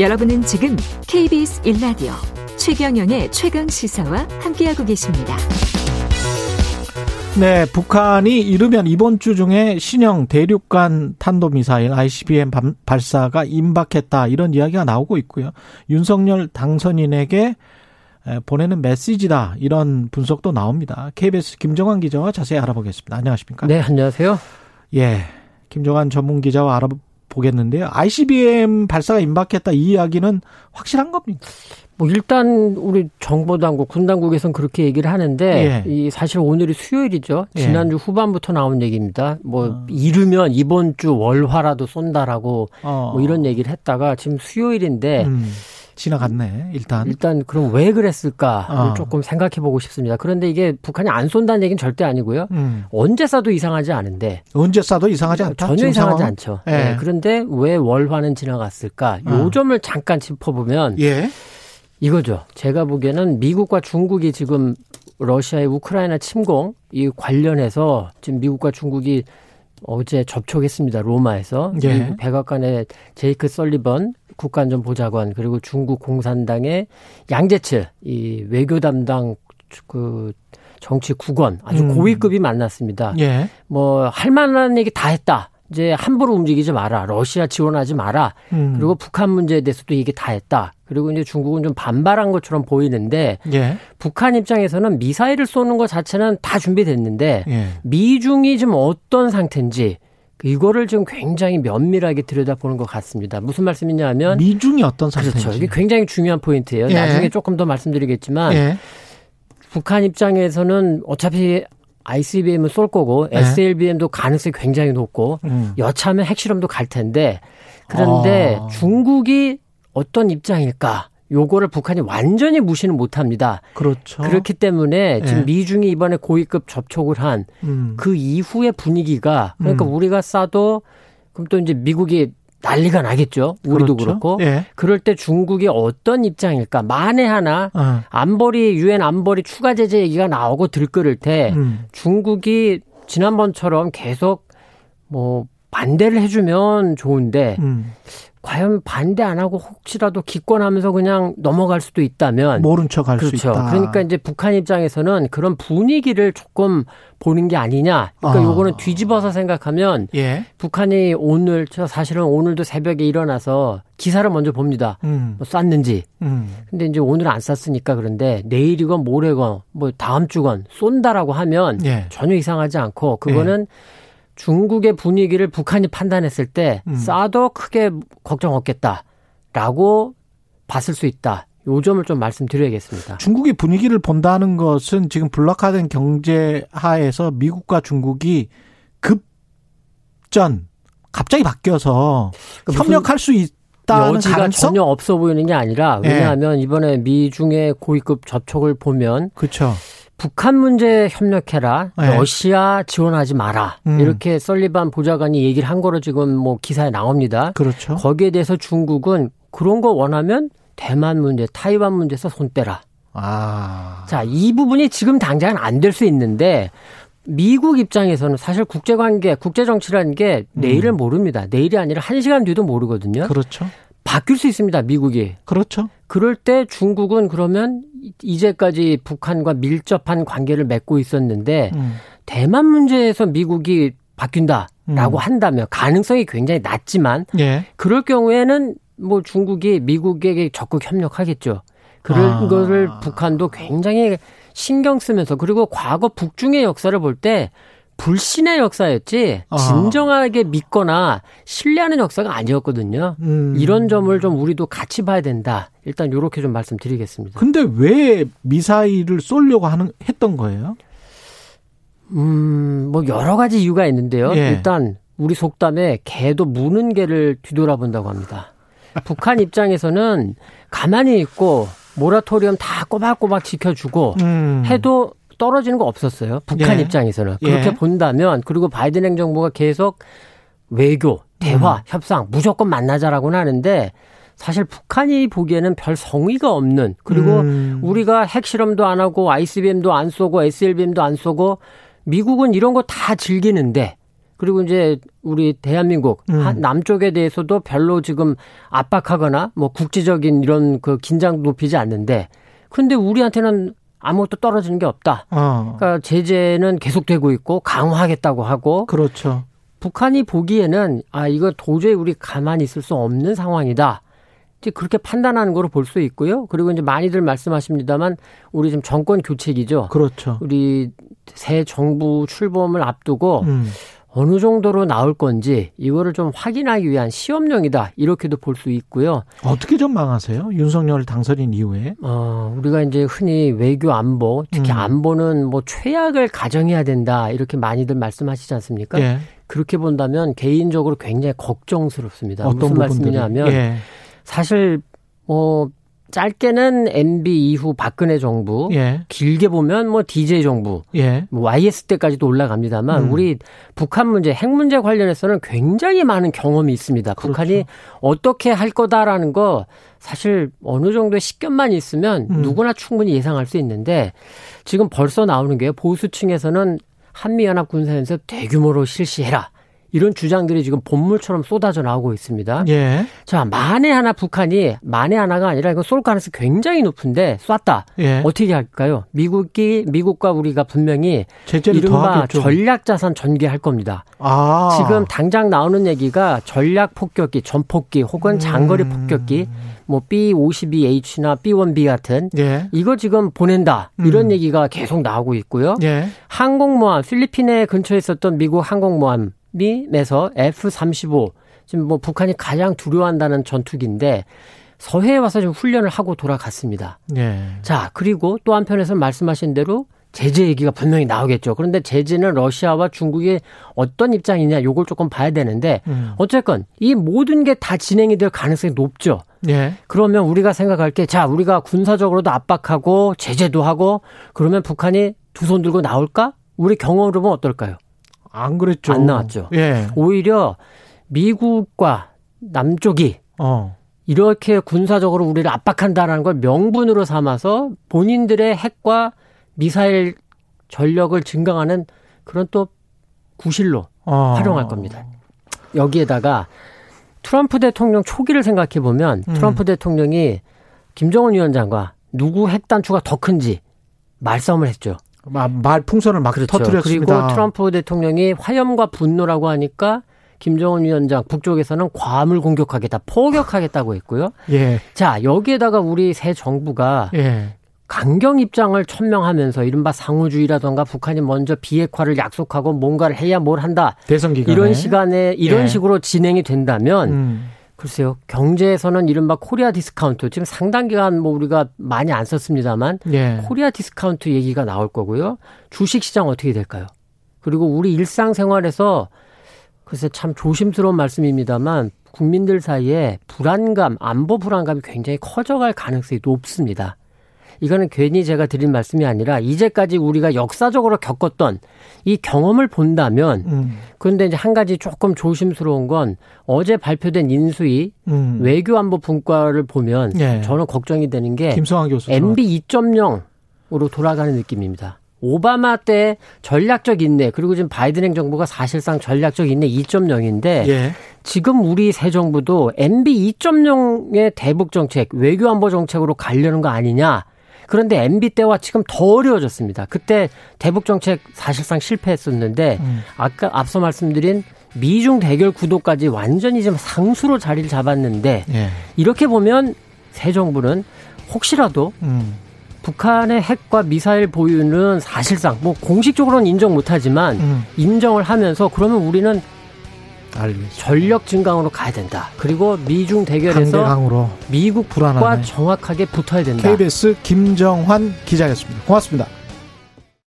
여러분은 지금 KBS 1라디오 최경영의 최강 시사와 함께하고 계십니다. 네, 북한이 이르면 이번 주 중에 신형 대륙간 탄도미사일 ICBM 발사가 임박했다 이런 이야기가 나오고 있고요. 윤석열 당선인에게 보내는 메시지다 이런 분석도 나옵니다. KBS 김정환 기자와 자세히 알아보겠습니다. 안녕하십니까? 네, 안녕하세요. 예, 김정환 전문 기자와 알아보 겠는데요. ICBM 발사가 임박했다 이 이야기는 확실한 겁니까? 뭐 일단 우리 정보 당국, 군 당국에서는 그렇게 얘기를 하는데 예. 이 사실 오늘이 수요일이죠. 예. 지난주 예. 후반부터 나온 얘기입니다. 뭐 어. 이르면 이번 주 월화라도 쏜다라고 어. 뭐 이런 얘기를 했다가 지금 수요일인데 음. 지나갔네 일단 일단 그럼 왜 그랬을까 어. 조금 생각해 보고 싶습니다. 그런데 이게 북한이 안 쏜다는 얘기는 절대 아니고요. 음. 언제 쏴도 이상하지 않은데 언제 쏴도 이상하지 않다. 전혀 이상하지 상황은? 않죠. 예. 네. 그런데 왜 월화는 지나갔을까? 요 어. 점을 잠깐 짚어보면 예. 이거죠. 제가 보기에는 미국과 중국이 지금 러시아의 우크라이나 침공 이 관련해서 지금 미국과 중국이 어제 접촉했습니다. 로마에서 예. 백악관의 제이크 설리번 국가안전보좌관 그리고 중국 공산당의 양재츠 이 외교 담당 그 정치 국원 아주 음. 고위급이 만났습니다. 예. 뭐할 만한 얘기 다 했다. 이제 함부로 움직이지 마라. 러시아 지원하지 마라. 음. 그리고 북한 문제에 대해서도 얘기 다 했다. 그리고 이제 중국은 좀 반발한 것처럼 보이는데 예. 북한 입장에서는 미사일을 쏘는 것 자체는 다 준비됐는데 예. 미중이 지금 어떤 상태인지 이거를 좀 굉장히 면밀하게 들여다보는 것 같습니다. 무슨 말씀이냐 하면 미중이 어떤 상태인지 그렇죠. 이게 굉장히 중요한 포인트예요. 예. 나중에 조금 더 말씀드리겠지만 예. 북한 입장에서는 어차피 ICBM을 쏠 거고 네. SLBM도 가능성이 굉장히 높고 음. 여차하면 핵실험도 갈 텐데 그런데 아. 중국이 어떤 입장일까? 요거를 북한이 완전히 무시는 못 합니다. 그렇죠. 그렇기 때문에 지금 네. 미중이 이번에 고위급 접촉을 한그 음. 그 이후의 분위기가 그러니까 음. 우리가 쏴도 그럼 또 이제 미국이 난리가 나겠죠. 우리도 그렇죠. 그렇고 예. 그럴 때 중국이 어떤 입장일까? 만에 하나 어. 안보리 유엔 안보리 추가 제재 얘기가 나오고 들끓을 때 음. 중국이 지난번처럼 계속 뭐 반대를 해주면 좋은데 음. 과연 반대 안 하고 혹시라도 기권하면서 그냥 넘어갈 수도 있다면 모른 척할 그렇죠. 수 있다. 그러니까 이제 북한 입장에서는 그런 분위기를 조금 보는 게 아니냐. 그러니까 아. 요거는 뒤집어서 생각하면 예. 북한이 오늘 저 사실은 오늘도 새벽에 일어나서 기사를 먼저 봅니다. 음. 뭐 쐈는지. 음. 근데 이제 오늘 안 쐈으니까 그런데 내일이건 모레건 뭐 다음 주건 쏜다라고 하면 예. 전혀 이상하지 않고 그거는 예. 중국의 분위기를 북한이 판단했을 때 음. 쏴도 크게 걱정 없겠다라고 봤을 수 있다. 요 점을 좀 말씀드려야겠습니다. 중국이 분위기를 본다는 것은 지금 블록화된 경제 하에서 미국과 중국이 급전 갑자기 바뀌어서 그러니까 협력할 수 있다는 여지가 가능성? 전혀 없어 보이는 게 아니라 예. 왜냐하면 네. 이번에 미중의 고위급 접촉을 보면 그렇죠. 북한 문제 협력해라. 네. 러시아 지원하지 마라. 음. 이렇게 설리반 보좌관이 얘기를 한 거로 지금 뭐 기사에 나옵니다. 그렇죠. 거기에 대해서 중국은 그런 거 원하면 대만 문제, 타이완 문제에서 손 떼라. 아. 자, 이 부분이 지금 당장은 안 될 수 있는데 미국 입장에서는 사실 국제 관계, 국제 정치라는 게 내일을 음. 모릅니다. 내일이 아니라 한 시간 뒤도 모르거든요. 그렇죠. 바뀔 수 있습니다, 미국이. 그렇죠. 그럴 때 중국은 그러면 이제까지 북한과 밀접한 관계를 맺고 있었는데 음. 대만 문제에서 미국이 바뀐다라고 음. 한다면 가능성이 굉장히 낮지만 예. 그럴 경우에는 뭐 중국이 미국에게 적극 협력하겠죠. 그런 아. 거를 북한도 굉장히 신경 쓰면서 그리고 과거 북중의 역사를 볼때 불신의 역사였지 아. 진정하게 믿거나 신뢰하는 역사가 아니었거든요. 음. 이런 점을 좀 우리도 같이 봐야 된다. 일단 이렇게 좀 말씀드리겠습니다. 근데 왜 미사일을 쏠려고 하는 했던 거예요? 음, 뭐 여러 가지 이유가 있는데요. 예. 일단 우리 속담에 개도 무는 개를 뒤돌아본다고 합니다. 북한 입장에서는 가만히 있고 모라토리엄 다 꼬박꼬박 지켜주고 음. 해도 떨어지는 거 없었어요. 북한 예. 입장에서는. 그렇게 예. 본다면 그리고 바이든 행정부가 계속 외교, 대화, 음. 협상 무조건 만나자라고는 하는데 사실 북한이 보기에는 별 성의가 없는 그리고 음. 우리가 핵실험도 안 하고 ICBM도 안 쏘고 SLBM도 안 쏘고 미국은 이런 거 다 즐기는데 그리고 이제 우리 대한민국 음. 남쪽에 대해서도 별로 지금 압박하거나 뭐 국제적인 이런 그 긴장 높이지 않는데 근데 우리한테는 아무것도 떨어지는 게 없다. 어. 그러니까 제재는 계속되고 있고 강화하겠다고 하고 그렇죠. 북한이 보기에는 아 이거 도저히 우리 가만히 있을 수 없는 상황이다. 이제 그렇게 판단하는 거로 볼 수 있고요. 그리고 이제 많이들 말씀하십니다만 우리 지금 정권 교체기죠. 그렇죠. 우리 새 정부 출범을 앞두고 음. 어느 정도로 나올 건지 이거를 좀 확인하기 위한 시험용이다 이렇게도 볼 수 있고요. 어떻게 전망하세요? 윤석열 당선인 이후에? 어, 우리가 이제 흔히 외교 안보, 특히 음. 안보는 뭐 최악을 가정해야 된다 이렇게 많이들 말씀하시지 않습니까? 예. 그렇게 본다면 개인적으로 굉장히 걱정스럽습니다. 무슨 부분들이? 말씀이냐면 예. 사실 뭐 짧게는 MB 이후 박근혜 정부, 예. 길게 보면 뭐 DJ 정부, 예. 뭐 YS 때까지도 올라갑니다만 음. 우리 북한 문제, 핵 문제 관련해서는 굉장히 많은 경험이 있습니다. 그렇죠. 북한이 어떻게 할 거다라는 거 사실 어느 정도의 식견만 있으면 음. 누구나 충분히 예상할 수 있는데 지금 벌써 나오는 게 보수층에서는 한미연합 군사연습 대규모로 실시해라. 이런 주장들이 지금 본물처럼 쏟아져 나오고 있습니다. 예. 자, 만에 하나 북한이 만에 하나가 아니라 이거 쏠 가능성이 굉장히 높은데 쐈다. 예. 어떻게 할까요? 미국이 미국과 우리가 분명히 이른바 전략 자산 전개할 겁니다. 아. 지금 당장 나오는 얘기가 전략 폭격기, 전폭기 혹은 장거리 음. 폭격기 뭐 B52H나 B1B 같은 예. 이거 지금 보낸다. 이런 음. 얘기가 계속 나오고 있고요. 예. 항공모함 필리핀에 근처에 있었던 미국 항공모함 미에서 F-35 지금 뭐 북한이 가장 두려워한다는 전투기인데 서해에 와서 지금 훈련을 하고 돌아갔습니다. 네. 자, 그리고 또 한편에서 말씀하신 대로 제재 얘기가 분명히 나오겠죠. 그런데 제재는 러시아와 중국이 어떤 입장이냐 요걸 조금 봐야 되는데 음. 어쨌건 이 모든 게 다 진행이 될 가능성이 높죠. 네. 그러면 우리가 생각할 게 자, 우리가 군사적으로도 압박하고 제재도 하고 그러면 북한이 두 손 들고 나올까? 우리 경험으로 보면 어떨까요? 안 그랬죠. 안 나왔죠. 예. 오히려 미국과 남쪽이 어. 이렇게 군사적으로 우리를 압박한다라는 걸 명분으로 삼아서 본인들의 핵과 미사일 전력을 증강하는 그런 또 구실로 어. 활용할 겁니다. 여기에다가 트럼프 대통령 초기를 생각해 보면 음. 트럼프 대통령이 김정은 위원장과 누구 핵 단추가 더 큰지 말싸움을 했죠. 말 풍선을 막 그렇죠. 터뜨렸습니다. 그리고 트럼프 대통령이 화염과 분노라고 하니까 김정은 위원장 북쪽에서는 괌을 공격하겠다, 포격하겠다고 했고요. 예. 자 여기에다가 우리 새 정부가 예. 강경 입장을 천명하면서 이른바 상호주의라던가 북한이 먼저 비핵화를 약속하고 뭔가를 해야 뭘 한다. 대선 기간에 이런 시간에 이런 예. 식으로 진행이 된다면. 음. 글쎄요. 경제에서는 이른바 코리아 디스카운트 지금 상당 기간 뭐 우리가 많이 안 썼습니다만 예. 코리아 디스카운트 얘기가 나올 거고요. 주식 시장 어떻게 될까요? 그리고 우리 일상생활에서 글쎄 참 조심스러운 말씀입니다만 국민들 사이에 불안감, 안보 불안감이 굉장히 커져갈 가능성이 높습니다. 이거는 괜히 제가 드린 말씀이 아니라 이제까지 우리가 역사적으로 겪었던 이 경험을 본다면 음. 그런데 이제 한 가지 조금 조심스러운 건 어제 발표된 인수위 음. 외교안보 분과를 보면 예. 저는 걱정이 되는 게 김성환 교수 MB 2.0으로 돌아가는 느낌입니다. 오바마 때 전략적 인내 그리고 지금 바이든 행정부가 사실상 전략적 인내 2.0인데 예. 지금 우리 새 정부도 MB 2.0의 대북 정책 외교안보 정책으로 가려는 거 아니냐 그런데 MB 때와 지금 더 어려워졌습니다. 그때 대북 정책 사실상 실패했었는데 음. 아까 앞서 말씀드린 미중 대결 구도까지 완전히 지금 상수로 자리를 잡았는데 예. 이렇게 보면 새 정부는 혹시라도 음. 북한의 핵과 미사일 보유는 사실상 뭐 공식적으로는 인정 못하지만 음. 인정을 하면서 그러면 우리는 알겠습니다. 전력 증강으로 가야 된다. 그리고 미중 대결에서 미국과 불안하네. 정확하게 붙어야 된다. KBS 김정환 기자였습니다. 고맙습니다.